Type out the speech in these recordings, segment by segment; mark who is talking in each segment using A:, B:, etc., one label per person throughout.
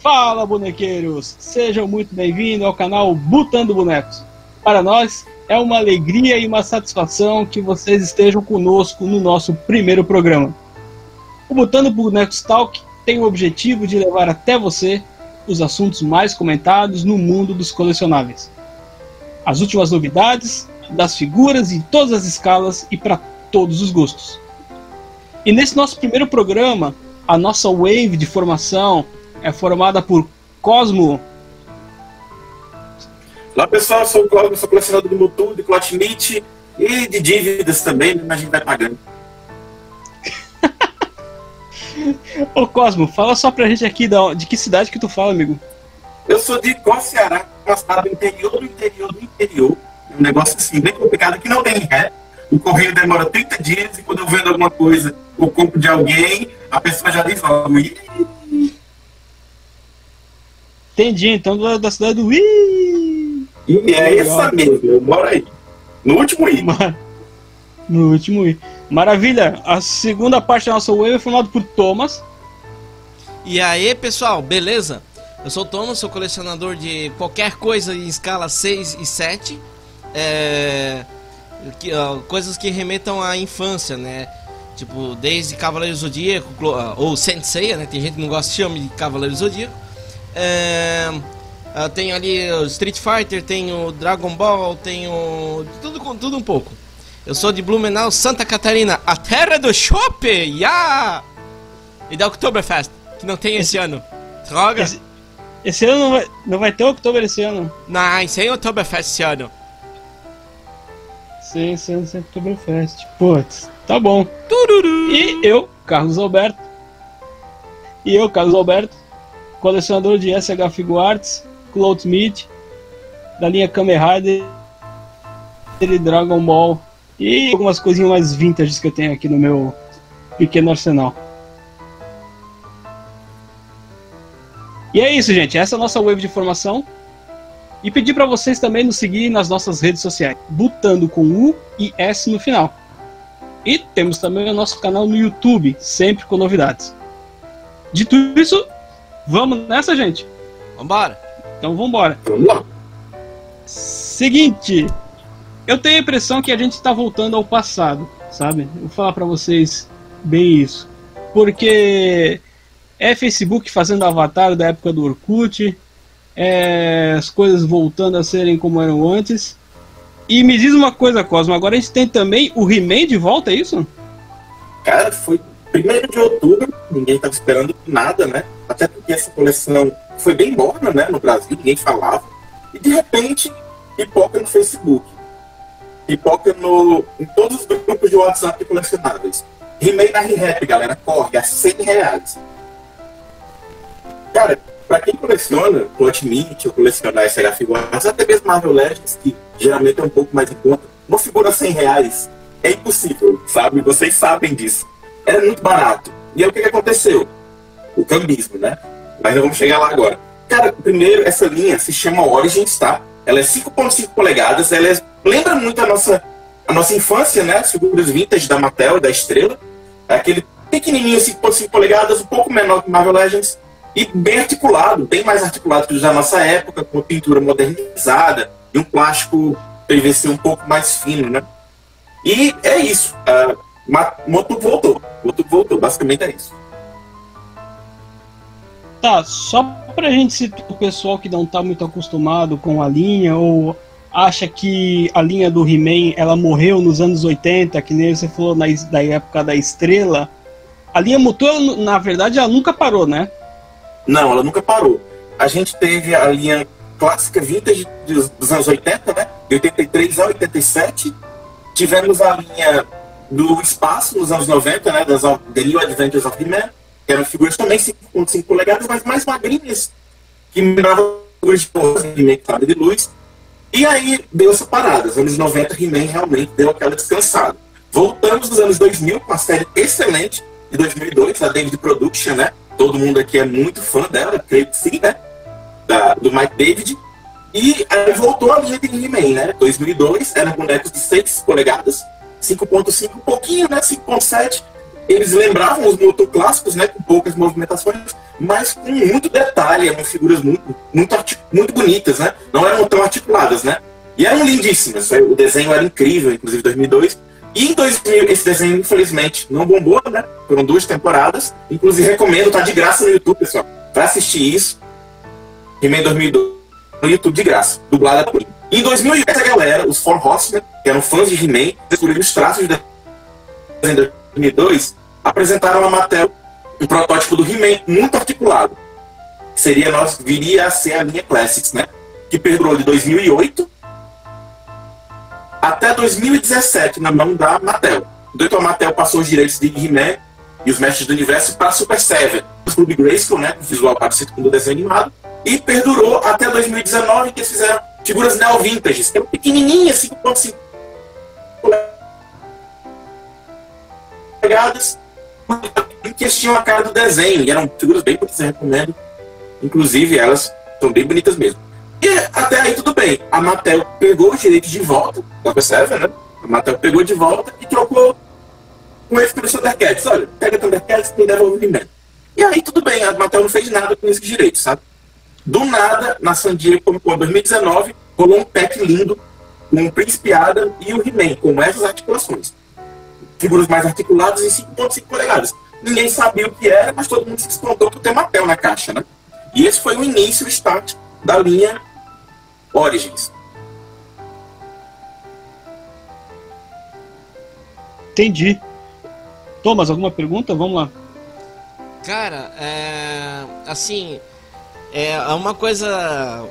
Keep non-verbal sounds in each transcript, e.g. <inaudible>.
A: Fala, bonequeiros! Sejam muito bem-vindos ao canal Butando Bonecos. Para nós é uma alegria e uma satisfação que vocês estejam conosco no nosso primeiro programa. O Butando Bonecos Talk tem o objetivo de levar até você os assuntos mais comentados no mundo dos colecionáveis. As últimas novidades das figuras em todas as escalas e para todos os gostos. E nesse nosso primeiro programa, a nossa wave de formação é formada por Cosmo.
B: Olá pessoal, sou o Cosmo, sou colecionador do Mutu, de Clotmite e de dívidas também, mas a gente vai pagando. <laughs>
A: Ô Cosmo, fala só pra gente aqui de, de que cidade que tu fala, amigo.
B: Eu sou de Có, Ceará, cidade do interior do interior do interior. Um negócio assim, bem complicado, que não tem ré. O correio demora 30 dias e quando eu vendo alguma coisa ou compro de alguém, a pessoa já diz logo.
A: Entendi, então da, da cidade do Ih!
B: E é essa mesmo, eu moro aí. No último I.
A: No último I. Maravilha! A segunda parte da nossa web é formada por Thomas.
C: E aí, pessoal, beleza? Eu sou o Thomas, sou colecionador de qualquer coisa em escala 6 e 7. É, que, uh, coisas que remetam à infância, né? Tipo, desde Cavaleiro Zodíaco uh, ou Sensei, né? Tem gente que não gosta de chamar de Cavaleiro Zodíaco. É, uh, tem ali o Street Fighter, tem o Dragon Ball, tem o. Tudo, tudo um pouco. Eu sou de Blumenau, Santa Catarina, a terra do shopping! Yeah! E da Oktoberfest, que não tem esse, esse ano. Droga!
A: Esse, esse, ano não vai, não vai ter Oktober esse ano?
C: Não, sem Oktoberfest esse ano.
A: Sem, sem, sem Oktoberfest. Putz, tá bom. Tururu. E eu, Carlos Alberto. E eu, Carlos Alberto, colecionador de SH Figuarts, Cloud Meat, da linha Kamen Rider e Dragon Ball e algumas coisinhas mais vintage que eu tenho aqui no meu pequeno arsenal. E é isso, gente. Essa é a nossa wave de formação. E pedir para vocês também nos seguir nas nossas redes sociais, botando com U e S no final. E temos também o nosso canal no YouTube, sempre com novidades. Dito isso, vamos nessa, gente?
C: Vambora!
A: Então vambora!
B: Vamos lá!
A: Seguinte, eu tenho a impressão que a gente está voltando ao passado, sabe? vou falar para vocês bem isso. Porque é Facebook fazendo avatar da época do Orkut, é as coisas voltando a serem como eram antes. E me diz uma coisa, Cosmo, agora a gente tem também o He-Man de volta, é isso?
B: Cara, foi primeiro de outubro, ninguém estava esperando nada, né? Até porque essa coleção foi bem morna, né, no Brasil, ninguém falava. E de repente, pipoca no Facebook pipoca no, em todos os grupos de WhatsApp colecionáveis. Rimei na ReHap, galera, corre a 100 reais. Cara, pra quem coleciona Plot Mint ou coleciona SH Figuarts, até mesmo Marvel Legends, que geralmente é um pouco mais em conta, uma figura 100 reais é impossível, sabe? Vocês sabem disso. Era muito barato. E aí o que, que aconteceu? O cambismo, né? Mas nós vamos chegar lá agora. Cara, primeiro, essa linha se chama Origins, tá? Ela é 5.5 polegadas, ela é, lembra muito a nossa, a nossa infância, né? As figuras vintage da Mattel, da Estrela. É aquele pequenininho 5.5 polegadas, um pouco menor que Marvel Legends, e bem articulado, bem mais articulado que os da nossa época, com uma pintura modernizada e um plástico PVC um pouco mais fino, né? E é isso. Uh, Moto voltou. Moto voltou, basicamente é isso.
A: Tá, só pra gente situar o pessoal que não tá muito acostumado com a linha ou acha que a linha do He-Man ela morreu nos anos 80, que nem você falou na, da época da estrela. A linha motor, na verdade, ela nunca parou, né?
B: Não, ela nunca parou. A gente teve a linha clássica vintage dos, anos 80, né? De 83 a 87. Tivemos a linha do espaço nos anos 90, né? Das The New Adventures of He-Man eram figuras também 5.5 polegadas, mas mais magrinhas, que lembravam figuras de porra, He-Man de luz. E aí deu essa parada. Nos anos 90, He-Man realmente deu aquela descansada. Voltamos nos anos 2000 com a série excelente de 2002, a David Production, né? Todo mundo aqui é muito fã dela, creio que sim, né? Da, do Mike David. E aí voltou a linha de He-Man, né? 2002, eram bonecos de 6 polegadas, 5.5, um pouquinho, né? 5.7 eles lembravam os motoclássicos, né, com poucas movimentações, mas com muito detalhe, eram figuras muito, muito, muito bonitas, né? Não eram tão articuladas, né? E eram lindíssimas. O desenho era incrível, inclusive em 2002. E em 2000, esse desenho, infelizmente, não bombou, né? Foram duas temporadas. Inclusive, recomendo, tá de graça no YouTube, pessoal. Pra assistir isso, He-Man 2002, no YouTube de graça, dublada por em 2008, essa galera, os Four Horsemen, que eram fãs de He-Man, descobriram os traços de desenho de 2002, apresentaram a Mattel um protótipo do He-Man muito articulado. Seria nós viria a ser a linha Classics, né? Que perdurou de 2008 até 2017 na mão da Mattel. Então a Mattel passou os direitos de He-Man e os Mestres do Universo para Super Seven, o Clube Grayskull, né? Visual parecido com o desenho animado. E perdurou até 2019, que eles fizeram figuras neo-vintage, que eram pequenininhas, 5.5 pegadas, que tinham a cara do desenho, e eram figuras bem bonitas, recomendo. Inclusive, elas são bem bonitas mesmo. E até aí tudo bem. A Mattel pegou os direitos de volta, da Persever, né? A Mattel pegou de volta e trocou com esse pelo Thundercats. Olha, pega Thundercats e devolve E aí tudo bem, a Mattel não fez nada com esses direitos, sabe? Do nada, na San Diego, em 2019, rolou um pack lindo com o Príncipe Adam e o He-Man, com essas articulações. Figuras mais articuladas em 5.5 polegadas. Ninguém sabia o que era, mas todo mundo se espantou por ter Mattel na caixa, né? E esse foi o início, o start da linha Origins.
A: Entendi. Thomas, alguma pergunta? Vamos lá.
C: Cara, é, assim, é uma coisa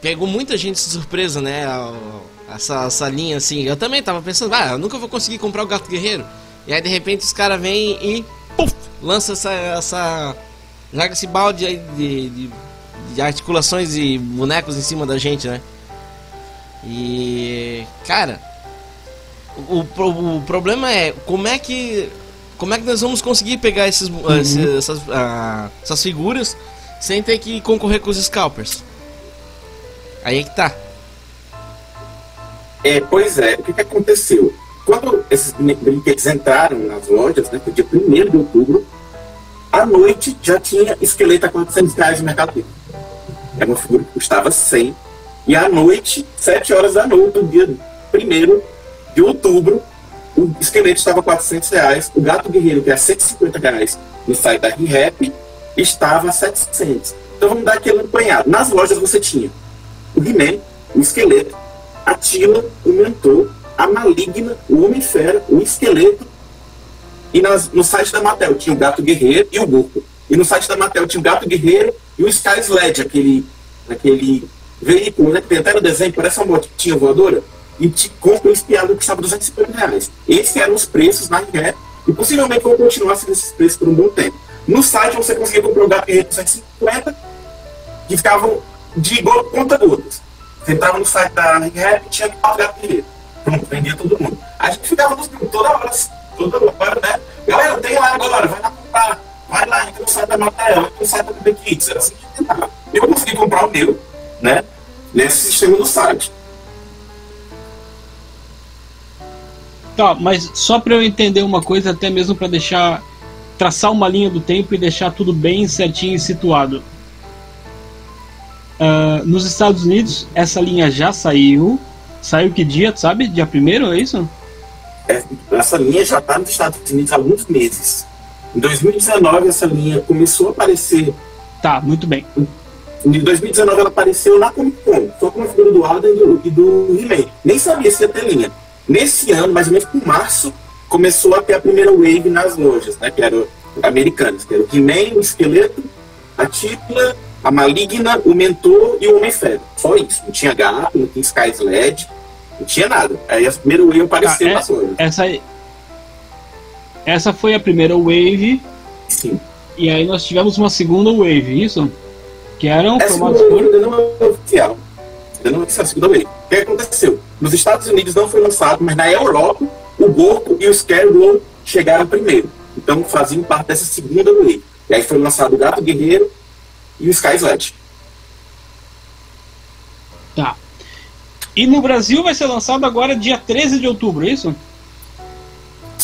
C: pegou muita gente de surpresa, né? Essa, essa linha assim. Eu também tava pensando, ah, eu nunca vou conseguir comprar o Gato Guerreiro. E aí de repente os caras vêm e puff, lança essa, essa joga esse balde aí de, de de articulações e bonecos em cima da gente, né? E cara, o, o, o problema é como é que como é que nós vamos conseguir pegar esses, uhum. essas, uh, essas figuras sem ter que concorrer com os scalpers? Aí é que tá.
B: É, pois é, o que, que aconteceu? Quando esses brinquedos entraram nas lojas, né, foi dia 1 de outubro, à noite já tinha esqueleto a 400 reais no Mercado Livre. Era uma figura que custava 100. E à noite, 7 horas da noite, do dia 1 de outubro, o esqueleto estava 400 reais. O gato guerreiro, que é 150 reais no site da ReHap, estava a 700. Então vamos dar aquele apanhado. Nas lojas você tinha o He-Man, o esqueleto, a Tila, o mentor, a maligna, o Homem-Fera, o esqueleto. E nas, no site da Mattel tinha o gato guerreiro e o burro. E no site da Mattel tinha o gato guerreiro e o Sky Sled, aquele, aquele veículo né, que tem até no desenho, parece uma motinha voadora, e te compra um espiado que custava 250 reais. Esses eram os preços na ré, e possivelmente vão continuar sendo esses preços por um bom tempo. No site você conseguia comprar o gato guerreiro 250, que ficavam de conta gotas. Você entrava no site da ré e tinha quatro gatos guerreiros. Pronto, vendia todo mundo. A gente ficava nos toda hora, toda hora, né? Galera, tem lá agora, vai lá comprar vai lá, entra no site da Mattel, entra no site da BB Kids. Era assim que tentava. Eu consegui comprar o meu, né? Nesse sistema do site.
A: Tá, mas só para eu entender uma coisa, até mesmo para deixar traçar uma linha do tempo e deixar tudo bem certinho e situado. Uh, nos Estados Unidos, essa linha já saiu. Saiu que dia, sabe? Dia primeiro, é isso?
B: É, essa linha já está nos Estados Unidos há alguns meses. Em 2019, essa linha começou a aparecer.
A: Tá, muito bem.
B: Em 2019, ela apareceu na Comic Con, só com a figura do Adam e do, He-Man. Nem sabia se ia ter linha. Nesse ano, mais ou menos por março, começou a ter a primeira wave nas lojas, né? Que eram americanas, que era o He-Man, o Esqueleto, a Tipla, a Maligna, o Mentor e o Homem-Fera. Só isso. Não tinha gato, não tinha Sky Sled, não tinha nada. Aí a primeira wave apareceu ah, é, nas.
A: Essa essa foi a primeira wave.
B: Sim.
A: E aí nós tivemos uma segunda wave, isso? Que eram
B: Essa formados por. Ainda não é oficial. Ainda não é oficial a segunda wave. O que aconteceu? Nos Estados Unidos não foi lançado, mas na Europa, o Gorko e o Scarecrow chegaram primeiro. Então faziam parte dessa segunda wave. E aí foi lançado o Gato Guerreiro e o Sky Sled.
A: Tá. E no Brasil vai ser lançado agora dia 13 de outubro, é isso?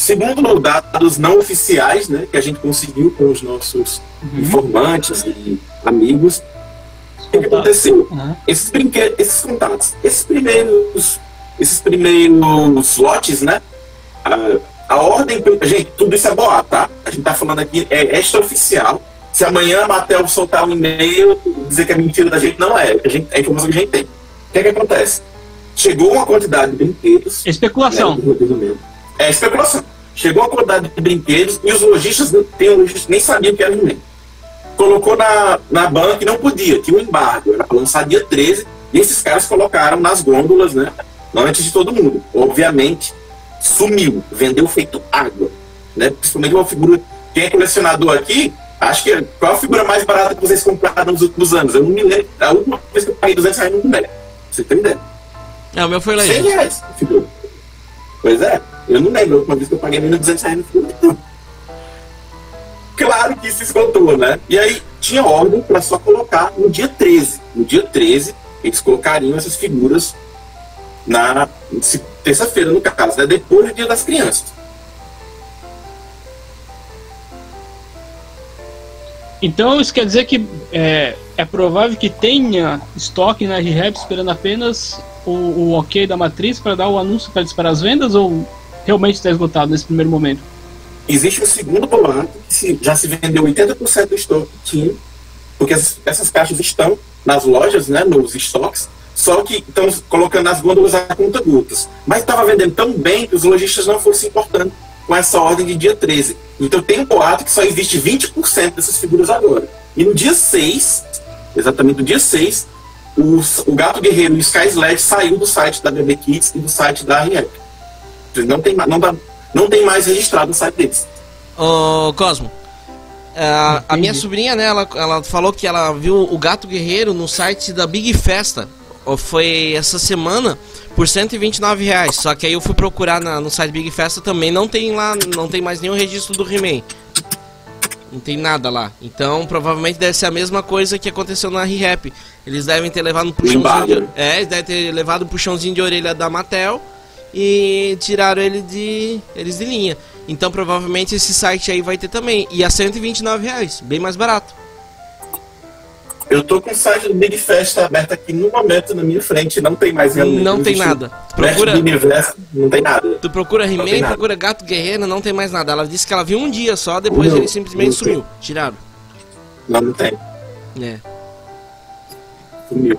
B: segundo dados não oficiais, né, que a gente conseguiu com os nossos uhum. informantes e amigos, o que aconteceu? Uhum. Esses brinquedos, esses contatos, esses primeiros, esses primeiros lotes, né, a, a ordem, gente, tudo isso é boa, tá? A gente tá falando aqui, é extraoficial. Se amanhã a Matel soltar um e-mail, dizer que é mentira da gente, não é. A, gente, é a informação que a gente tem. O que é que acontece? Chegou uma quantidade de brinquedos.
A: Especulação.
B: Né, é especulação. Chegou uma quantidade de brinquedos e os lojistas, tem lojistas nem sabiam que era he Colocou na, na banca e não podia, tinha um embargo, era para lançar dia 13, e esses caras colocaram nas gôndolas, né? Antes de todo mundo. Obviamente, sumiu, vendeu feito água. Né? Principalmente uma figura. Quem é colecionador aqui, acho que qual a figura mais barata que vocês compraram nos últimos anos? Eu não me lembro. A última vez que eu paguei 200 reais no boneco. Você tem ideia?
C: É, o meu foi lá.
B: 100 reais, figura. Pois é. Eu não lembro a última vez que eu paguei menos de 200 reais no filme. Claro que se esgotou, né? E aí tinha ordem para só colocar no dia 13. No dia 13, eles colocariam essas figuras na terça-feira, no caso, né? depois do Dia das Crianças.
A: Então isso quer dizer que é, é provável que tenha estoque na ReHap esperando apenas o, o ok da matriz para dar o anúncio para disparar as vendas ou realmente está esgotado nesse primeiro momento?
B: Existe um segundo boato que já se vendeu 80% do estoque porque essas, caixas estão nas lojas, né, nos estoques, só que estão colocando as gôndolas a conta gotas. Mas estava vendendo tão bem que os lojistas não foram se importando com essa ordem de dia 13. Então tem um boato que só existe 20% dessas figuras agora. E no dia 6, exatamente no dia 6, o, o Gato Guerreiro e o Sky Sled saiu do site da BB Kids e do site da REAP. Não tem, não, dá, não tem mais registrado no site deles.
C: Ô, Cosmo, a, a minha sobrinha, né, ela, ela falou que ela viu o Gato Guerreiro no site da Big Festa. Foi essa semana por 129 reais. Só que aí eu fui procurar na, no site Big Festa também, não tem lá, não tem mais nenhum registro do He-Man. Não tem nada lá. Então, provavelmente deve ser a mesma coisa que aconteceu na ReHap. Eles devem ter levado um puxãozinho de, É, eles devem ter levado um puxãozinho de orelha da Mattel e tiraram ele de eles de linha. Então, provavelmente esse site aí vai ter também. E a 129 reais, bem mais barato.
B: Eu tô com o site do Big Fest aberto aqui no momento na minha frente, não tem mais
C: realmente. Não tem nada.
B: Tu procura universo, não tem nada.
C: Tu procura He-Man, procura Gato Guerreiro, não tem mais nada. Ela disse que ela viu um dia só, depois não, ele simplesmente sumiu. Tem. Tiraram.
B: Não, não tem.
C: É.
A: Sumiu.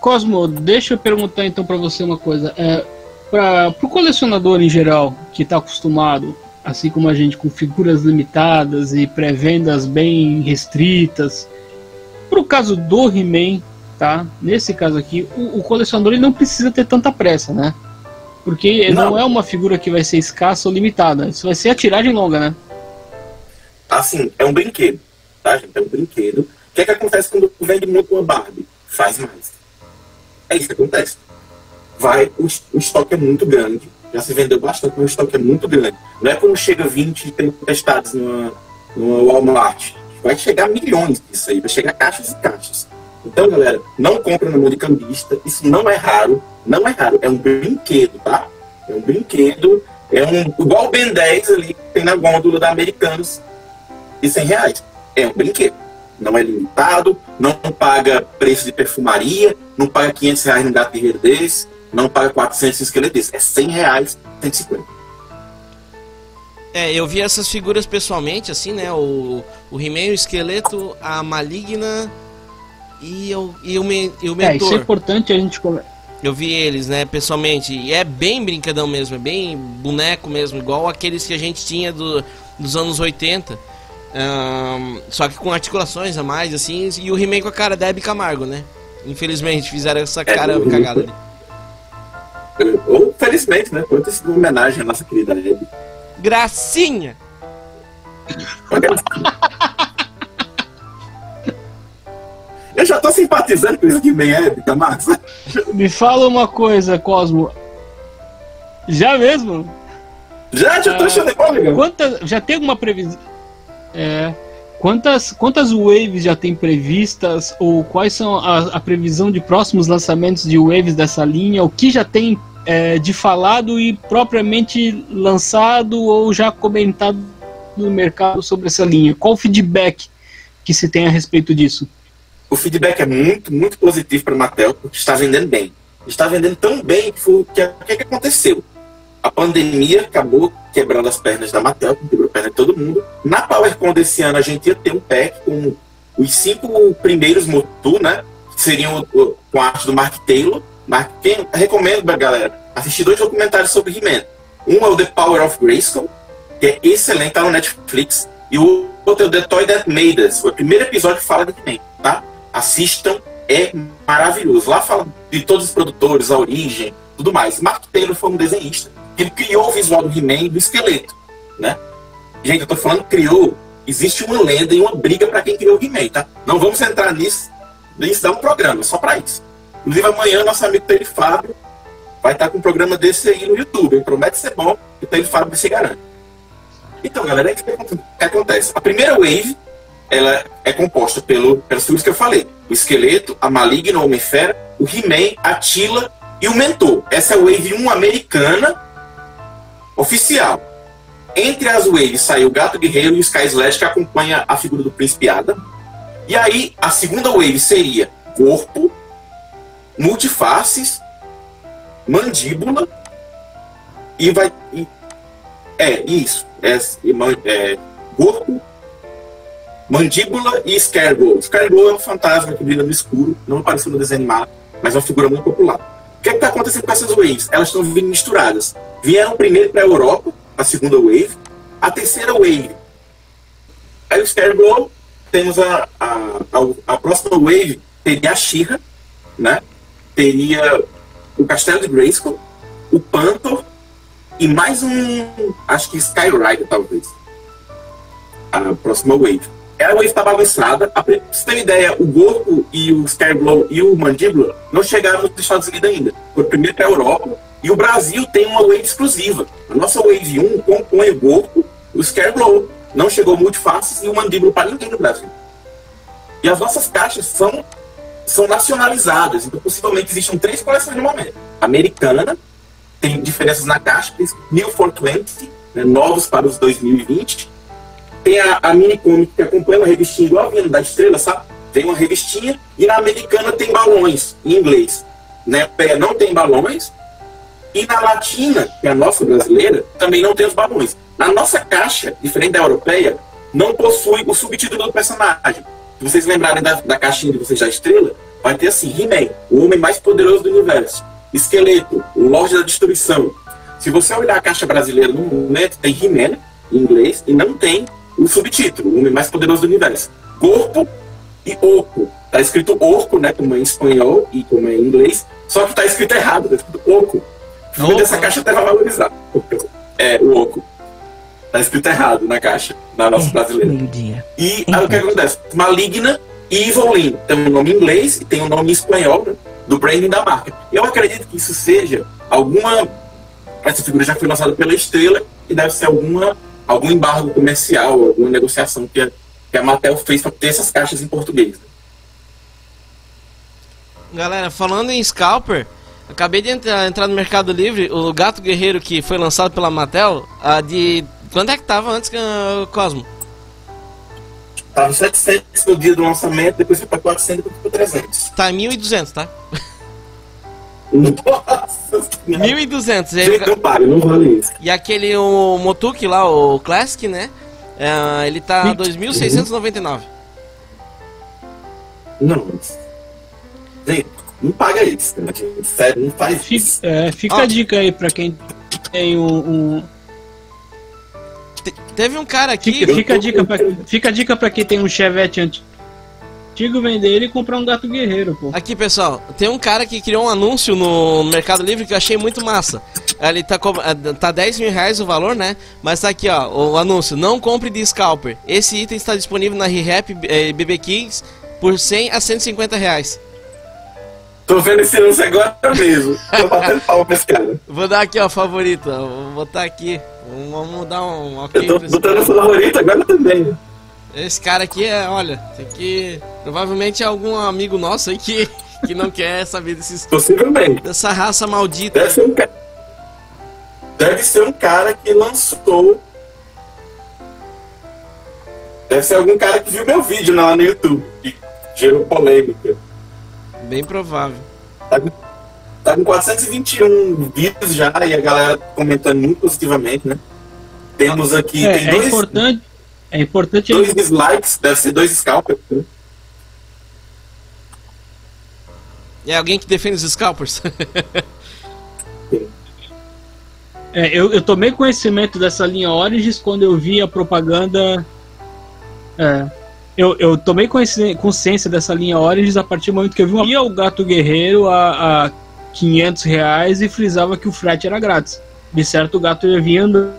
A: Cosmo, deixa eu perguntar então para você uma coisa. É, para o colecionador em geral, que está acostumado, assim como a gente, com figuras limitadas e pré-vendas bem restritas, Pro caso do He-Man, tá? Nesse caso aqui, o, o, colecionador ele não precisa ter tanta pressa, né? Porque não. não. é uma figura que vai ser escassa ou limitada. Isso vai ser a tiragem longa, né?
B: Assim, é um brinquedo, tá, gente? É um brinquedo. O que é que acontece quando vende muito uma Barbie? Faz mais. É isso que acontece. Vai, o, o estoque é muito grande. Já se vendeu bastante, mas o estoque é muito grande. Não é como chega 20 e 30 testados numa, numa Walmart vai chegar milhões disso aí, vai chegar caixas e caixas. Então, galera, não compra na mão de cambista, isso não é raro, não é raro, é um brinquedo, tá? É um brinquedo, é um igual o Ben 10 ali que tem na gôndola da Americanos de 100 reais. É um brinquedo. Não é limitado, não paga preço de perfumaria, não paga 500 reais no gato guerreiro desse, não paga 400 em esqueleto desse. É 100 reais, 150.
C: É, eu vi essas figuras pessoalmente, assim, né? O, o He-Man, o esqueleto, a maligna e o, e o, me, e o mentor. É,
A: isso é importante a gente
C: Eu vi eles, né, pessoalmente. E é bem brincadão mesmo, é bem boneco mesmo, igual aqueles que a gente tinha do, dos anos 80. Um, só que com articulações a mais, assim, e o He-Man com a cara da Hebe Camargo, né? Infelizmente, fizeram essa cara é, cagada ali.
B: Ou felizmente, né? Foi uma homenagem à nossa querida Hebe.
C: Gracinha! <laughs>
B: Eu já tô simpatizando com isso que vem épica, Max.
A: Me fala uma coisa, Cosmo. Já mesmo?
B: Já, já tô achando
A: igual, quantas, Já tem alguma previsão? É. Quantas, quantas waves já tem previstas? Ou quais são a, a, previsão de próximos lançamentos de waves dessa linha? O que já tem é, de falado e propriamente lançado ou já comentado no mercado sobre essa linha? Qual o feedback que se tem a respeito disso?
B: O feedback é muito, muito positivo para a Mattel, porque está vendendo bem. Está vendendo tão bem que o que, que, aconteceu? A pandemia acabou quebrando as pernas da Mattel, quebrou a perna de todo mundo. Na PowerCon desse ano, a gente ia ter um pack com os cinco primeiros Motu, né? Seriam com a arte do Mark Taylor. Mark, quem, recomendo pra galera assistir dois documentários sobre He-Man. Um é o The Power of Grayskull, que é excelente, tá no Netflix. E o outro é o The Toy That Made Us. O primeiro episódio que fala de He-Man, tá? Assistam, é maravilhoso. Lá fala de todos os produtores, a origem, tudo mais. Mark Taylor foi um desenhista. Ele criou o visual do He-Man do esqueleto, né? Gente, eu tô falando criou. Existe uma lenda e uma briga para quem criou o He-Man, tá? Não vamos entrar nisso. Isso dá um programa só para isso. Inclusive, amanhã, nosso amigo Taylor Fábio vai estar com um programa desse aí no YouTube. Ele promete ser bom e o Taylor Fábio se garante. Então, galera, é o que acontece? A primeira wave ela é composta pelo, pelas figuras que eu falei: o esqueleto, a maligna, o Homem-Fera, o He-Man, a Tila e o Mentor. Essa é a wave 1 americana oficial. Entre as waves saiu o Gato Guerreiro e o Sky Slash, que acompanha a figura do Príncipe Adam. E aí, a segunda wave seria corpo, multifaces, mandíbula e vai. E, é, isso. É, é, corpo, mandíbula e Scareglow. Scareglow é um fantasma que brilha no escuro, não apareceu no desenho animado, mas é uma figura muito popular. O que é está acontecendo com essas waves? Elas estão vindo misturadas. Vieram primeiro para a Europa, a segunda wave, a terceira wave. Aí o Scareglow, temos a, a, a, a próxima wave, teria a Shira, né? Teria o Castelo de Grayskull, o Panther e mais um, acho que Skyrider, talvez. A próxima wave. A wave está bagunçada. Pra você ter ideia, o Gorko e o Scareglow e o Mandíbula não chegaram nos Estados Unidos ainda. Foi primeiro para a Europa. E o Brasil tem uma wave exclusiva. A nossa wave 1 compõe o Gorko, o Scareglow. Não chegou Multifaces e o Mandíbula para ninguém no Brasil. E as nossas caixas são são nacionalizadas. Então, possivelmente, existem três coleções no momento. Americana, tem diferenças na caixa, New for 20, né, novos para os 2020. Tem a, a mini comic que acompanha uma revistinha igual a Vinda da Estrela, sabe? Tem uma revistinha e na americana tem balões em inglês. Europeia não tem balões. E na latina, que é a nossa brasileira, também não tem os balões. Na nossa caixa, diferente da europeia, não possui o subtítulo do personagem. Se vocês lembrarem da, da caixinha de vocês da estrela, vai ter assim: He-Man, o homem mais poderoso do universo. Esqueleto, o Lorde da Destruição. Se você olhar a caixa brasileira no momento, tem He-Man em inglês e não tem o subtítulo, o homem mais poderoso do universo. Corpo e Oco. Tá escrito Orco, né, como é em espanhol e como é em inglês, só que tá escrito errado, tá escrito Oco. O dessa caixa até vai valorizar. É, o Oco. Tá escrito errado na caixa, na nossa é, brasileira. E aí, o que acontece? Maligna e Evelyn tem um nome em inglês e tem um nome em espanhol do branding da marca. Eu acredito que isso seja alguma. Essa figura já foi lançada pela Estrela e deve ser alguma, algum embargo comercial, alguma negociação que a, que a Mattel fez para ter essas caixas em português.
C: Galera, falando em Scalper, acabei de entrar, entrar, no Mercado Livre, o Gato Guerreiro que foi lançado pela Mattel, a de Quanto é que tava antes, uh, Cosmo?
B: Tava 700 no dia do lançamento, depois foi pra 400, depois foi pra 300.
C: Tá 1.200, tá?
B: Nossa
C: 1.200.
B: Gente, não paga, não vale isso.
C: E aquele o Motuki lá, o Classic, né? Uh, ele tá 2.699.
B: Não. Gente, não paga isso. Né? Sério, não faz
A: fica, isso. É, fica a dica aí pra quem tem um, um
C: Teve um cara aqui.
A: Fica, fica, a, dica pra, fica a dica pra quem tem um Chevette antigo vender ele e comprar um gato guerreiro, pô.
C: Aqui, pessoal, tem um cara que criou um anúncio no Mercado Livre que eu achei muito massa. Ele tá, eh, tá 10 mil reais o valor, né? Mas tá aqui, ó, o anúncio. Não compre de scalper. Esse item está disponível na ReHap eh, BB Kings por 100 a 150 reais.
B: Tô vendo esse anúncio agora mesmo. Tô batendo palma pra esse cara.
C: Vou dar aqui, ó, favorito. Vou botar aqui. Vamos dar um ok.
B: Eu tô botando favorito agora também.
C: Esse cara aqui é, olha, tem que. Provavelmente é algum amigo nosso aí que, que não quer saber desses,
B: Possivelmente.
C: dessa raça maldita.
B: Deve ser um cara. Deve ser um cara que lançou. Deve ser algum cara que viu meu vídeo lá no YouTube. Que gerou polêmica.
C: Bem provável.
B: Com, tá com 421 vídeos já e a galera comentando muito positivamente, né? Temos aqui.
A: É,
B: tem
A: é
B: dois,
A: importante. É importante
B: dois dislikes, deve ser dois scalpers. né?
C: É alguém que defende os scalpers? <laughs>
A: É, eu, eu tomei conhecimento dessa linha Origins quando eu vi a propaganda. É, eu, eu tomei consci- consciência dessa linha Origins a partir do momento que eu vi uma- o Gato Guerreiro a, a 500 reais e frisava que o frete era grátis. De certo, o gato ia vir andando.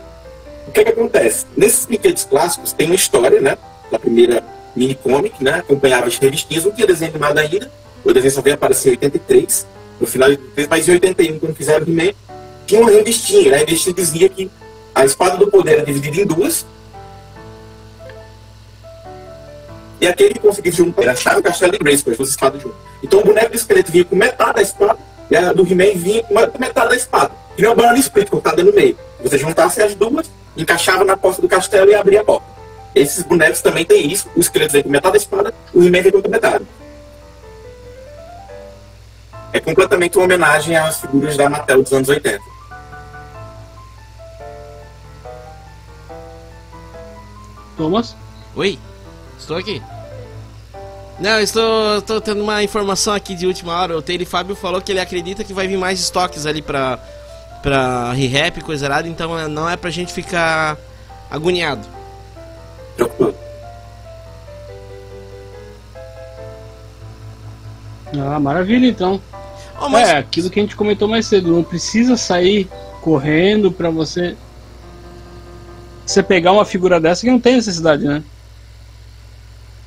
B: O que, que acontece? Nesses brinquedos clássicos tem uma história, né? Da primeira mini comic, né? Acompanhava as revistinhas, não tinha desenho animado ainda. O desenho só veio aparecer em 83, no final de 83, mas em 81, quando fizeram o He-Man, tinha uma revistinha. né? A revistinha dizia que a espada do poder era dividida em duas. E aquele que conseguisse juntar era a chave, o castelo e Grace, as duas espadas juntas. Então o boneco do esqueleto vinha com metade da espada e a do He-Man vinha com metade da espada. E não é o Banana Split cortada no meio. Você juntasse as duas, encaixava na porta do castelo e abria a porta. Esses bonecos também têm isso. O esqueleto vem com metade da espada, o He-Man vem com outra metade. É completamente uma homenagem às figuras da Mattel dos anos 80.
A: Thomas?
C: Oi, estou aqui. Não, estou, estou tendo uma informação aqui de última hora. O Taylor Fábio falou que ele acredita que vai vir mais estoques ali pra, pra re-rap e coisa errada, então é- não é pra gente ficar agoniado.
A: Ah, maravilha então.
C: Oh, mas,
A: É, aquilo que a gente comentou mais cedo, não precisa sair correndo pra você. Você pegar uma figura dessa que não tem necessidade, né?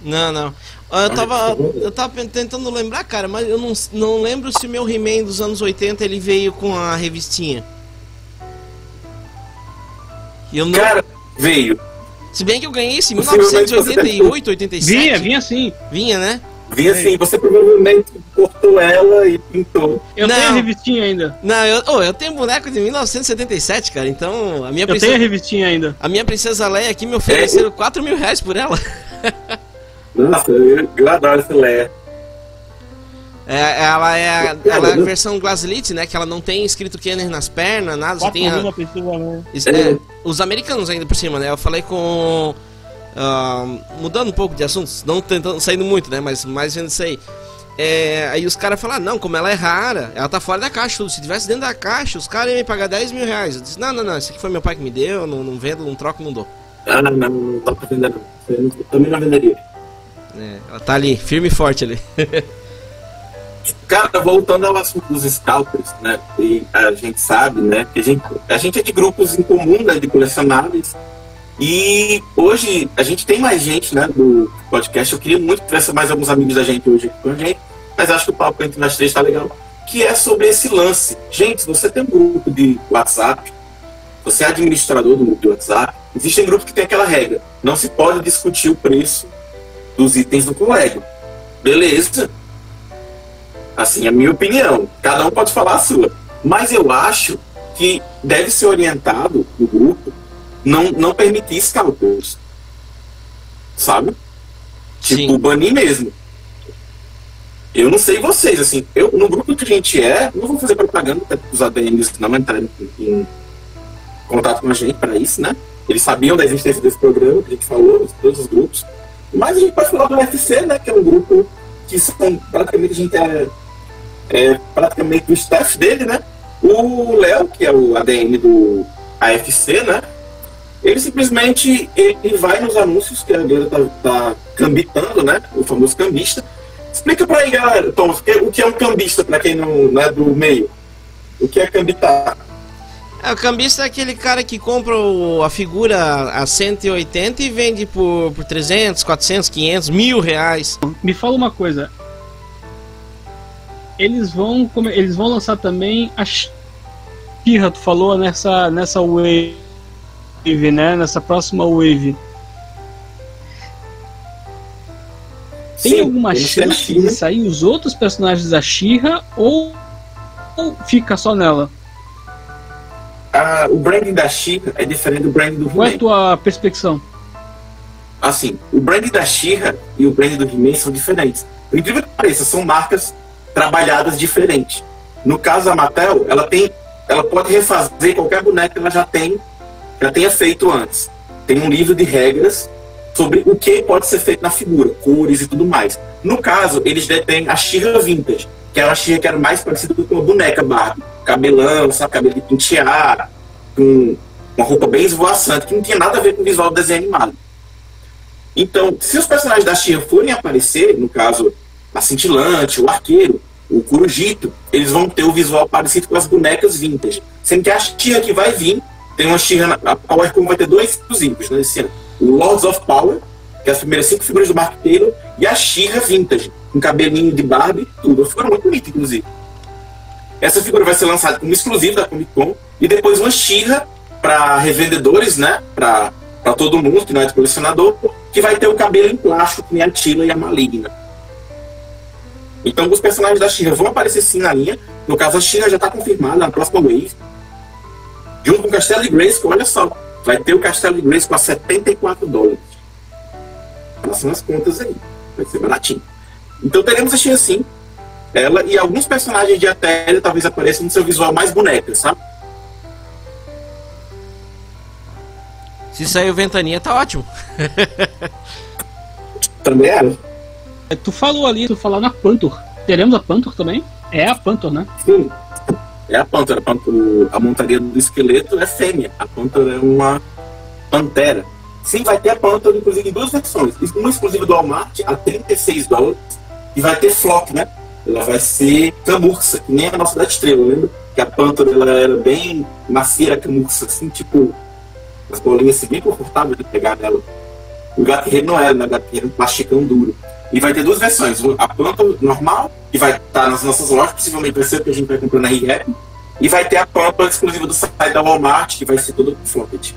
C: Não, não. Ah, Eu tava, eu tava tentando lembrar, cara, mas eu não, não lembro se o meu He-Man dos anos 80 ele veio com a revistinha. Eu não,
B: Cara, veio.
C: se bem que eu ganhei esse em
B: Possivelmente você
C: 1988, 87.
A: Vinha, vinha sim.
C: Vinha, né?
B: Vi assim, você provavelmente cortou ela e pintou.
A: Eu
C: Não.
A: tenho a revistinha ainda.
C: Não, eu, oh, eu tenho boneco de 1977, cara, então a minha
A: Eu tenho a
C: princesa,
A: revistinha ainda.
C: a minha princesa Leia aqui me ofereceram 4 mil reais por ela. <laughs>
B: Nossa, eu, eu adoro essa Leia.
C: É, ela é a, ela é a versão Glaslite, né? Que ela não tem escrito Kenner nas pernas, nada, só
A: Quatro
C: tem a,
A: pessoa, né?
C: Isso, é, os americanos ainda por cima, né? Eu falei com. ah, mudando um pouco de assuntos, não tentando saindo muito, né? Mas mais vendo isso aí. É, aí os caras falaram, não, como ela é rara, ela tá fora da caixa, tudo. Se tivesse dentro da caixa, os caras iam me pagar 10 mil reais. Eu disse, não, não, não, isso aqui foi meu pai que me deu, não, não vendo, não troco, não dou.
B: Ah, não, não, não dá pra vender não. Eu não- também não venderia.
C: É, ela tá ali, firme e forte ali. <laughs>
B: Cara, voltando ao assunto dos scalpers, né? E a gente sabe, né? Que a gente, a gente é de grupos em comum, né? De colecionáveis. E hoje a gente tem mais gente, né? Do podcast. Eu queria muito que tivesse mais alguns amigos da gente hoje aqui com a gente. Mas acho que o papo entre nós três tá legal. Que é sobre esse lance. Gente, você tem um grupo de WhatsApp, você é administrador do grupo de WhatsApp, existem grupos que tem aquela regra. Não se pode discutir o preço dos itens do colega. Beleza? Assim, é a minha opinião. Cada um pode falar a sua. Mas eu acho que deve ser orientado o grupo não, não permitir scalpers. Sabe? Tipo,
C: Sim.
B: banir mesmo. Eu não sei vocês, assim, eu, no grupo que a gente é, não vou fazer propaganda para os ADMs não entrarem em, em contato com a gente para isso, né? Eles sabiam da existência desse programa que a gente falou, de todos os grupos. Mas a gente pode falar do UFC, né? Que é um grupo que são praticamente a gente é, é praticamente o staff dele, né? O Léo, que é o ADM do AFC, né? Ele simplesmente ele vai nos anúncios que a galera tá, tá cambitando, né? O famoso cambista. Explica pra aí, galera, Tom, o que- o que é um cambista, pra quem não, não é do meio? O que é cambitar?
C: É, o cambista é aquele cara que compra o- a figura a 180 e vende por, por 300, 400, 500, mil reais.
A: Me fala uma coisa. Eles vão, come- eles vão lançar também a Shira, tu falou nessa nessa wave, né? Nessa próxima wave. tem
B: Sim,
A: alguma chance de sair os outros personagens da She-Ra ou, ou fica só nela?
B: Ah, o branding da She-Ra é diferente do branding do
A: Qual é a
B: He-Man.
A: tua perspectiva?
B: Assim, o branding da She-Ra e o branding do He-Man são diferentes. Por incrível que pareça, são marcas trabalhadas diferentes. No caso, a Mattel, ela tem, ela pode refazer qualquer boneco que ela já tem, já tenha feito antes. Tem um livro de regras sobre o que pode ser feito na figura, cores e tudo mais. No caso, eles detêm a She-Ra Vintage, que era uma She-Ra que era mais parecida com uma boneca Barbie. Cabelão, sabe, cabelo de pentear, com uma roupa bem esvoaçante, que não tinha nada a ver com o visual do desenho animado. Então, se os personagens da She-Ra forem aparecer, no caso, a Cintilante, o Arqueiro, o Corujito, eles vão ter o visual parecido com as bonecas vintage. Sendo que a She-Ra que vai vir, tem uma She-Ra, na- a PowerCon vai ter dois exclusivos né, esse ano. O Lords of Power, que é as primeiras cinco figuras do Mark e a She-Ra Vintage, com cabelinho de Barbie, tudo. Figura muito bonita, inclusive. Essa figura vai ser lançada como exclusivo da Comic Con, e depois uma She-Ra para revendedores, né, para todo mundo que não é colecionador, que vai ter o cabelo em plástico, que nem a Tila e a Maligna. Então, os personagens da She-Ra vão aparecer sim na linha. No caso, a She-Ra já está confirmada na próxima wave. Junto com o Castelo de que olha só, vai ter o Castelo de Grace a 74 dólares. Façam as contas aí, vai ser baratinho. Então, teremos a She-Ra sim. Ela e alguns personagens de Atéria talvez apareçam no seu visual mais boneca, sabe?
C: Se sair o Ventania, tá ótimo. <laughs>
B: Também era.
A: É, Tu falou ali, tu falou na Pantor. Teremos a Pantor também? É a Pantor, né?
B: Sim. É a pântera. A, pântera- a montaria do esqueleto é fêmea. A pântera é uma pantera. Sim, vai ter a pântera, inclusive, em duas versões. Uma exclusiva do Walmart, a 36 dólares. E vai ter flock, né? Ela vai ser camurça, que nem a nossa da estrela, lembra? Que a pântera ela era bem macia, camurça, assim, tipo... As bolinhas assim, bem confortáveis de pegar nela. O gato guerreiro não era, né? O gato guerreiro é plasticão duro. E vai ter duas versões. A planta normal, que vai estar nas nossas lojas, possivelmente vai ser o que a gente vai comprar na ReHap. E vai ter a pampa exclusiva do site da Walmart, que vai ser toda com flopped.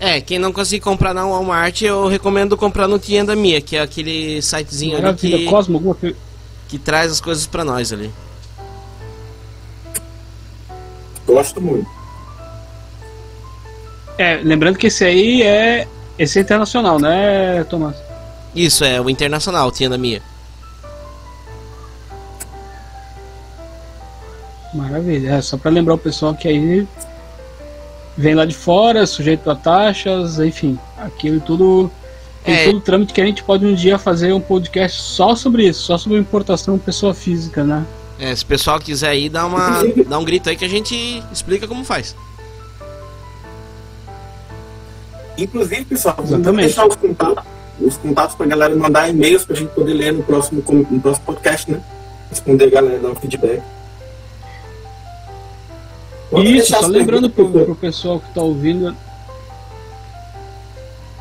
C: É, quem não conseguir comprar na Walmart, eu recomendo comprar no Tienda Mia, que é aquele sitezinho ali
A: Maravilha,
C: que,
A: Cosmo, alguma coisa.
C: que traz as coisas pra nós ali.
B: Gosto muito.
A: É, lembrando que esse aí é. Esse é internacional, né, Tomás?
C: Isso, é o Internacional, o Tienda Mia.
A: Maravilha. É, só pra lembrar o pessoal que aí vem lá de fora, sujeito a taxas, enfim, aquilo tudo. Tem
C: É.
A: todo o trâmite que a gente pode um dia fazer um podcast só sobre isso, só sobre importação pessoa física, né?
C: É, se o pessoal quiser ir, dá, uma, <laughs> dá um grito aí que a gente explica como faz.
B: Inclusive, pessoal, vamos deixar os contatos, os contatos pra galera mandar e-mails pra gente poder ler no próximo, no próximo podcast, né? Responder a galera, dar um feedback.
A: Isso,
B: deixar
A: só lembrando pro, pro pessoal que tá ouvindo.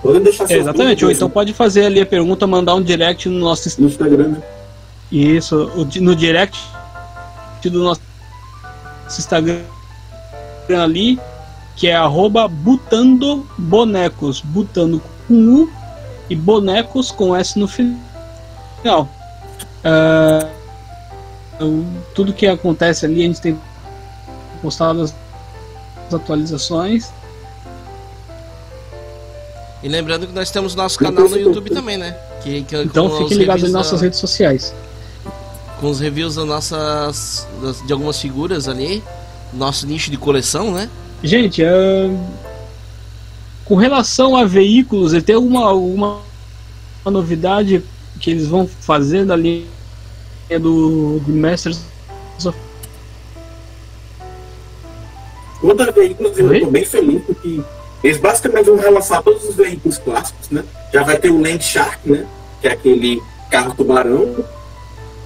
B: Podem deixar
A: É, exatamente, ou então pode fazer ali a pergunta, mandar um direct no nosso
B: no Instagram?
A: Isso, no direct do nosso Instagram ali, que é arroba butando bonecos, butando com U e bonecos com S no final. O- tudo que acontece ali, a gente tem postado as as atualizações.
C: E lembrando que nós temos nosso canal no YouTube também, né? Que, que,
A: Então fiquem
C: os
A: ligados em
C: reviews
A: nossas
C: da-
A: redes sociais.
C: Com os reviews das nossas. das- de algumas figuras ali. Nosso nicho de coleção, né?
A: Gente, ah, com relação a veículos, ele tem alguma, alguma novidade que eles vão fazer da linha do, do Masters of
B: Quanto a veículos, eu estou bem feliz porque eles basicamente vão relançar todos os veículos clássicos, né? Já vai ter o Land Shark, né? Que é aquele carro tubarão.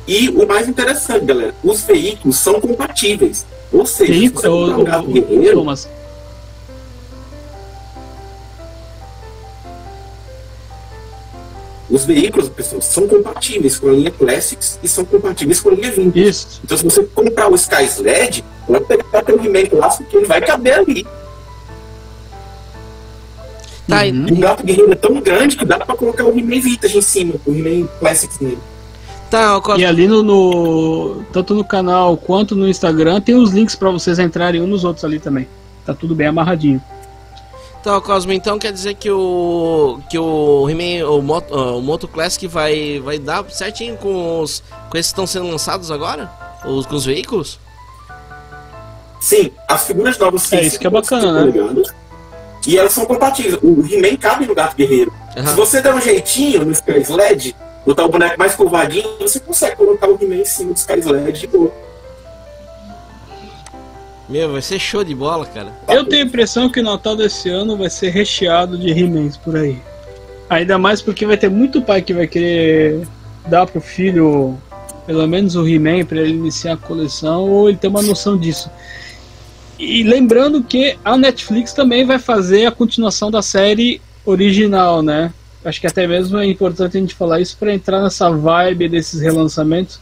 B: E o mais interessante, galera, os veículos são compatíveis. Ou seja, se
A: veículo,
B: você comprar um carro guerreiro, os veículos, pessoal, são compatíveis com a linha Classics e são compatíveis com a linha Vintage.
A: isso.
B: Então, se você comprar o Sky Sled, pode pegar o He-Man clássico que ele vai caber ali. Tá, uhum. O Gato Guerreiro é tão grande que dá pra colocar o He-Man Vintage em cima, o He-Man Classics nele.
A: Tá, E ali no, no, Tanto no canal quanto no Instagram tem os links para vocês entrarem um nos outros ali também. Tá tudo bem amarradinho.
C: Então, Cosmo, então quer dizer que o. que o He-Man, o, Moto, o Moto Classic vai, vai dar certinho com os. com esses que estão sendo lançados agora? Os, com os veículos?
B: Sim, as figuras novas
A: sim. É isso que é bacana, né?
B: E elas são compatíveis. O He-Man cabe no Gato Guerreiro. Uhum. Se você der um jeitinho no Sky Sled, botar o boneco mais curvadinho, você consegue colocar o He-Man em cima do Sky Sled de boa.
C: Meu, vai ser show de bola, cara.
A: Eu tenho a impressão que o Natal desse ano vai ser recheado de He-Mans por aí. Ainda mais porque vai ter muito pai que vai querer dar pro filho pelo menos o He-Man para ele iniciar a coleção ou ele ter uma noção disso. E lembrando que a Netflix também vai fazer a continuação da série original, né? Acho que até mesmo é importante a gente falar isso para entrar nessa vibe desses relançamentos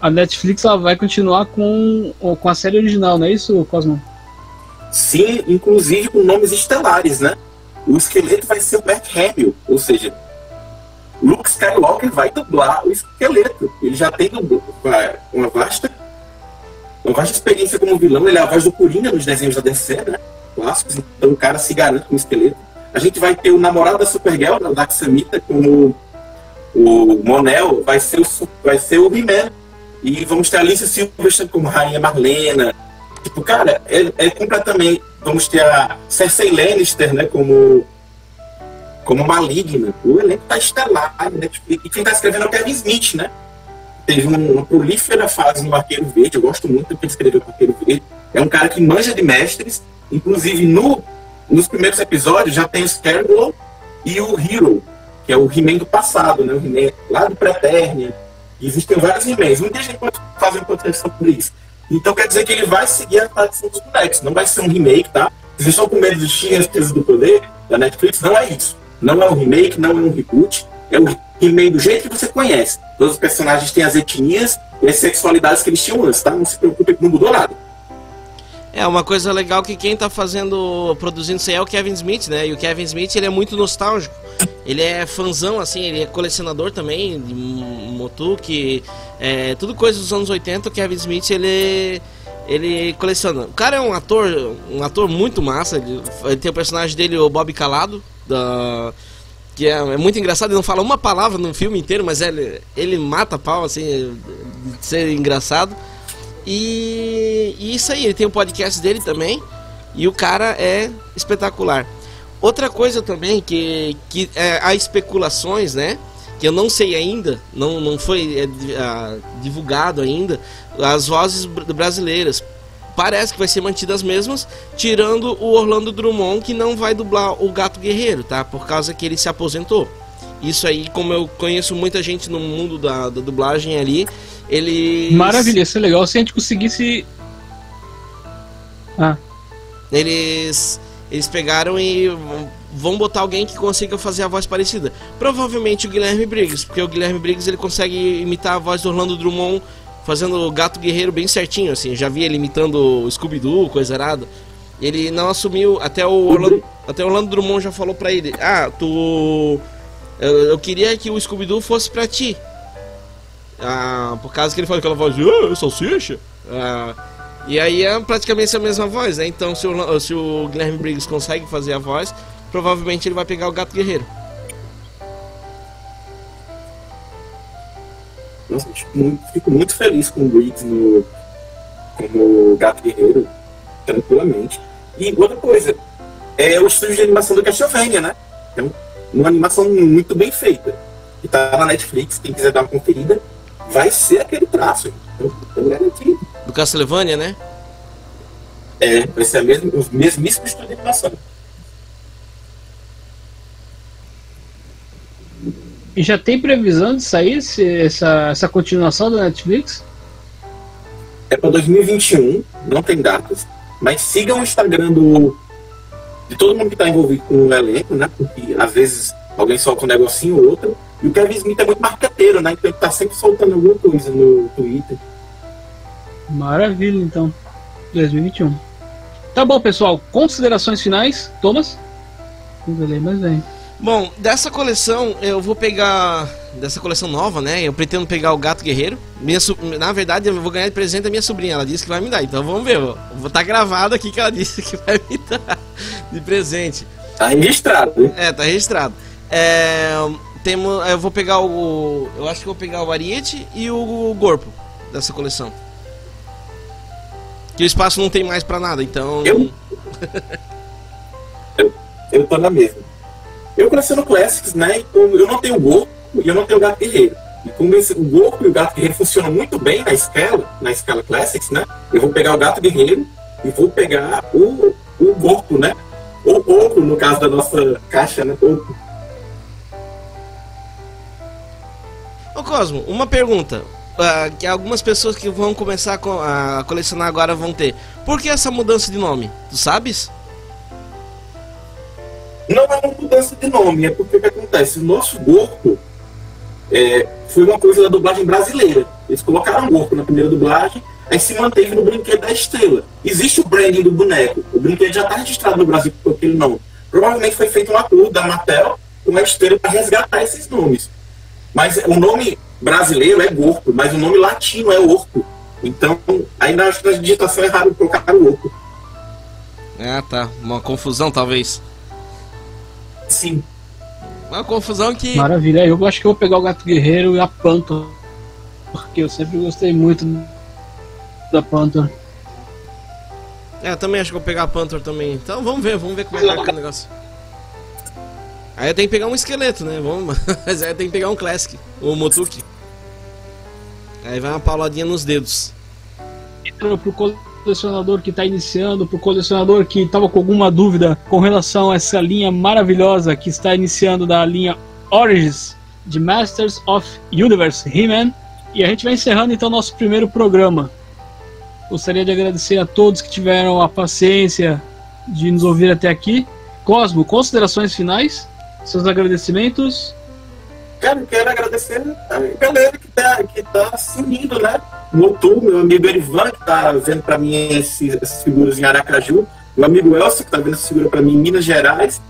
A: a Netflix ela vai continuar com, com a série original, não é isso, Cosmo?
B: Sim, inclusive com nomes estelares, né? O esqueleto vai ser o Mark Hamill, ou seja, Luke Skywalker vai dublar o esqueleto. Ele já tem uma vasta, uma vasta experiência como vilão. Ele é a voz do Coringa nos desenhos da DC, né? Clássicos. Então o cara se garante como esqueleto. A gente vai ter o namorado da Supergirl, da Daxamita, como o Monel, vai ser o, vai ser o He-Man e vamos ter a Alicia Silverstone como Rainha Marlena. Tipo, cara, é, é completamente. Vamos ter a Cersei Lannister, né, como como maligna. O elenco tá estelar, né? Tipo, e quem tá escrevendo é o Kevin Smith, né? Teve uma prolífera fase no Arqueiro Verde, eu gosto muito do que ele escreveu com o Arqueiro Verde. É um cara que manja de mestres, inclusive no, nos primeiros episódios já tem o Scarecrow e o Hero, que é o He-Man do passado, né? O He-Man lá do Preternia Existem vários e-mails. Um dia a gente uma proteção por isso. Então quer dizer que ele vai seguir a tradição dos bonecos. Não vai ser um remake, tá? Vocês estão com medo de X Peso do Poder da Netflix? Não é isso. Não é um remake, não é um reboot. É um remake do jeito que você conhece. Todos os personagens têm as etnias e as sexualidades que eles tinham antes, tá? Não se preocupe que não mudou nada.
C: É, uma coisa legal que quem tá fazendo, produzindo isso aí é o Kevin Smith, né? E o Kevin Smith, ele é muito nostálgico. Ele é fãzão, assim, ele é colecionador também de Motuque, é, tudo coisa dos anos 80. O Kevin Smith, ele ele coleciona. O cara é um ator, um ator muito massa. Ele, ele tem o personagem dele, o Bob Calado, da, que é, é, muito engraçado. Ele não fala uma palavra no filme inteiro, mas ele, ele mata pau, assim, de ser engraçado. E, e isso aí, ele tem o um podcast dele também. E o cara é espetacular. Outra coisa também que, que é, há especulações, né? Que eu não sei ainda, não, não foi é, divulgado ainda, as vozes brasileiras. Parece que vai ser mantidas as mesmas, tirando o Orlando Drummond, que não vai dublar o Gato Guerreiro, tá? Por causa que ele se aposentou. Isso aí, como eu conheço muita gente no mundo da, da dublagem ali, ele.
A: Maravilha, isso é legal se a gente conseguisse.
C: Ah. Eles. Eles pegaram e vão botar alguém que consiga fazer a voz parecida. Provavelmente o Guilherme Briggs, porque o Guilherme Briggs ele consegue imitar a voz do Orlando Drummond fazendo o gato guerreiro bem certinho, assim. Já vi ele imitando o Scooby-Doo, coisa errada. Ele não assumiu, até o Orlando, até o Orlando Drummond já falou pra ele: Ah, tu. Eu, eu queria que o Scooby-Doo fosse pra ti. Ah, por causa que ele fala aquela voz de ah, salsicha. Ah, e aí é praticamente a mesma voz, né? Então se o, se o Guilherme Briggs consegue fazer a voz, provavelmente ele vai pegar o Gato Guerreiro.
B: Nossa, fico, fico muito feliz com o Briggs no, como Gato Guerreiro, tranquilamente. E outra coisa, é o estúdio de animação do Castlevania, né? Então, uma animação muito bem feita. Que tá na Netflix, quem quiser dar uma conferida, vai ser aquele traço. Então,
C: garantido. Do Castlevania, né?
B: É, vai ser a mesma, os mesmíssimos de animação.
A: E já tem previsão de sair esse, essa, essa continuação da Netflix?
B: É para 2021, não tem datas. Mas sigam o Instagram do, de todo mundo que está envolvido com o elenco, né? Porque às vezes alguém solta um negocinho ou outro. E o Kevin Smith é muito marqueteiro, né? Então ele tá sempre soltando alguma coisa no Twitter.
A: Maravilha, então. 2021. Tá bom, pessoal. Considerações finais, Thomas? Mas vem.
C: Bom, dessa coleção eu vou pegar. Dessa coleção nova, né? Eu pretendo pegar o Gato Guerreiro. Minha, so- na verdade, eu vou ganhar de presente da minha sobrinha. Ela disse que vai me dar. Então vamos ver. Eu vou estar gravado aqui que ela <laughs> disse que vai me dar de presente.
B: Tá registrado, hein?
C: É, tá registrado. É, temos, eu vou pegar o. Eu acho que vou pegar o Ariete e o Gorpo dessa coleção. Que o espaço não tem mais pra nada, então.
B: Eu? <laughs> Eu tô na mesma. Eu coleciono Classics, né? Então eu não tenho o Gorpo e eu não tenho o Gato Guerreiro. E como esse, o Gorpo e o Gato Guerreiro funcionam muito bem na escala, na escala Classics, né? Eu vou pegar o Gato Guerreiro e vou pegar o, o Gorpo, né? Ou Oco, no caso da nossa caixa, né? Oco.
C: Ô Cosmo, uma pergunta. Ah, que algumas pessoas que vão começar a co- a colecionar agora vão ter. Por que essa mudança de nome? Tu sabes?
B: Não é uma mudança de nome, é porque o que acontece? O nosso Gorpo é, foi uma coisa da dublagem brasileira. Eles colocaram Gorpo na primeira dublagem, aí se manteve no brinquedo da estrela. Existe o branding do boneco. O brinquedo já está registrado no Brasil por aquele nome. Provavelmente foi feito um acordo da Mattel com a estrela para resgatar esses nomes. Mas o nome brasileiro é Gorpo, mas o nome latino é Orco. Então, ainda acho que na digitação errada colocaram Orco.
C: Ah, tá. Uma confusão, talvez.
B: Sim.
C: Uma confusão que.
A: Maravilha. Eu acho que eu vou pegar o Gato Guerreiro e a Panther. Porque eu sempre gostei muito da Panther.
C: É, eu também acho que eu vou pegar a Panther também. Então vamos ver, vamos ver como é que vai ficar o negócio. Aí eu tenho que pegar um esqueleto, né? Vamos, <laughs> mas aí eu tenho que pegar um Classic, o Motuki. Aí vai uma pauladinha nos dedos.
A: Pro colecionador que está iniciando, pro colecionador que estava com alguma dúvida com relação a essa linha maravilhosa que está iniciando da linha Origins de Masters of Universe He-Man. E a gente vai encerrando então nosso primeiro programa. Gostaria de agradecer a todos que tiveram a paciência de nos ouvir até aqui. Cosmo, considerações finais? Seus agradecimentos?
B: Cara, eu quero agradecer a galera que tá, que tá se unindo, né? Motu, meu amigo Erivan, que tá vendo pra mim esses, essas figuras em Aracaju. Meu amigo Elcio, que tá vendo essa figura pra mim em Minas Gerais.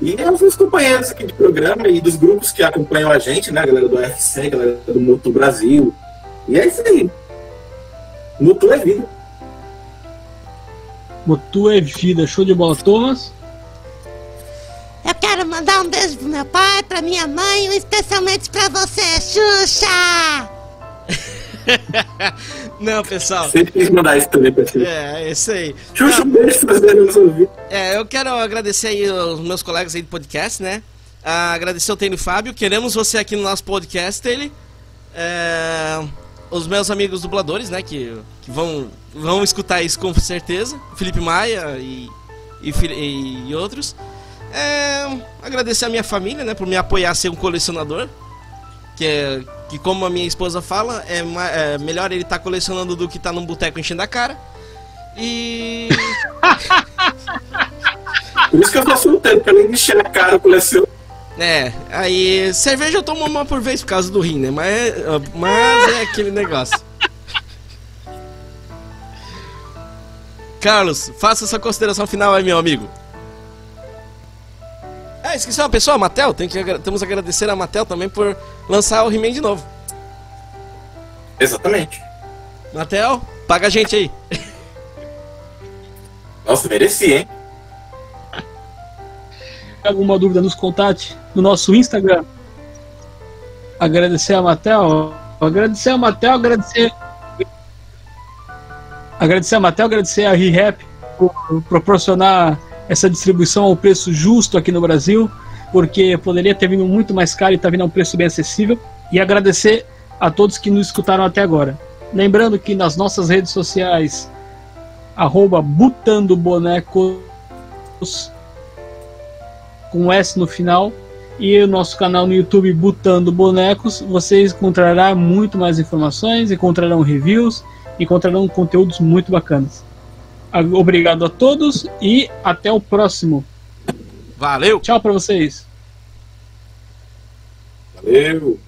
B: E os meus companheiros aqui de programa e dos grupos que acompanham a gente, né? A galera do UFC, galera do Motu Brasil. E é isso aí. Motu é vida.
A: Motu é vida, show de bola, Thomas.
D: Quero mandar um beijo pro meu pai, pra minha mãe e especialmente pra você, Xuxa! <laughs>
C: Não, pessoal.
B: Sempre quis mandar isso também pra ti.
C: É, é isso aí.
B: Xuxa, um beijo se você nos ouvir.
C: É, eu quero agradecer aí os meus colegas aí do podcast, né? Ah, agradecer ao Taylor Fábio. Queremos você aqui no nosso podcast, Taylor. É, os meus amigos dubladores, né? Que, que vão, vão escutar isso com certeza. Felipe Maia e, e, e- e outros. É, agradecer a minha família, né? Por me apoiar a ser um colecionador. Que, é, que como a minha esposa fala, é, é melhor ele estar colecionando do que estar num boteco enchendo a cara. E.
B: Por isso que eu tô solteiro, pra nem mexer na cara, coleciono.
C: É, aí cerveja eu tomo uma por vez por causa do rim, né? Mas, mas é aquele negócio. Carlos, faça sua consideração final aí, meu amigo. Ah, esqueci uma pessoa, a Matel. Tem que, agra- temos que agradecer a Matel também por lançar o He-Man de novo.
B: Exatamente.
C: Matel, paga a gente aí.
B: Nossa, mereci, hein?
A: alguma dúvida, nos contate no nosso Instagram. Agradecer a Matel. Agradecer a Matel, agradecer. Agradecer a Matel, agradecer a ReHap por proporcionar essa distribuição ao preço justo aqui no Brasil, porque poderia ter vindo muito mais caro e está vindo a um preço bem acessível. E agradecer a todos que nos escutaram até agora. Lembrando que nas nossas redes sociais, arroba Butando Bonecos com S no final e o nosso canal no YouTube Butando Bonecos, vocês encontrarão muito mais informações, encontrarão reviews, encontrarão conteúdos muito bacanas. Obrigado a todos e até o próximo.
C: Valeu!
A: Tchau para vocês.
B: Valeu.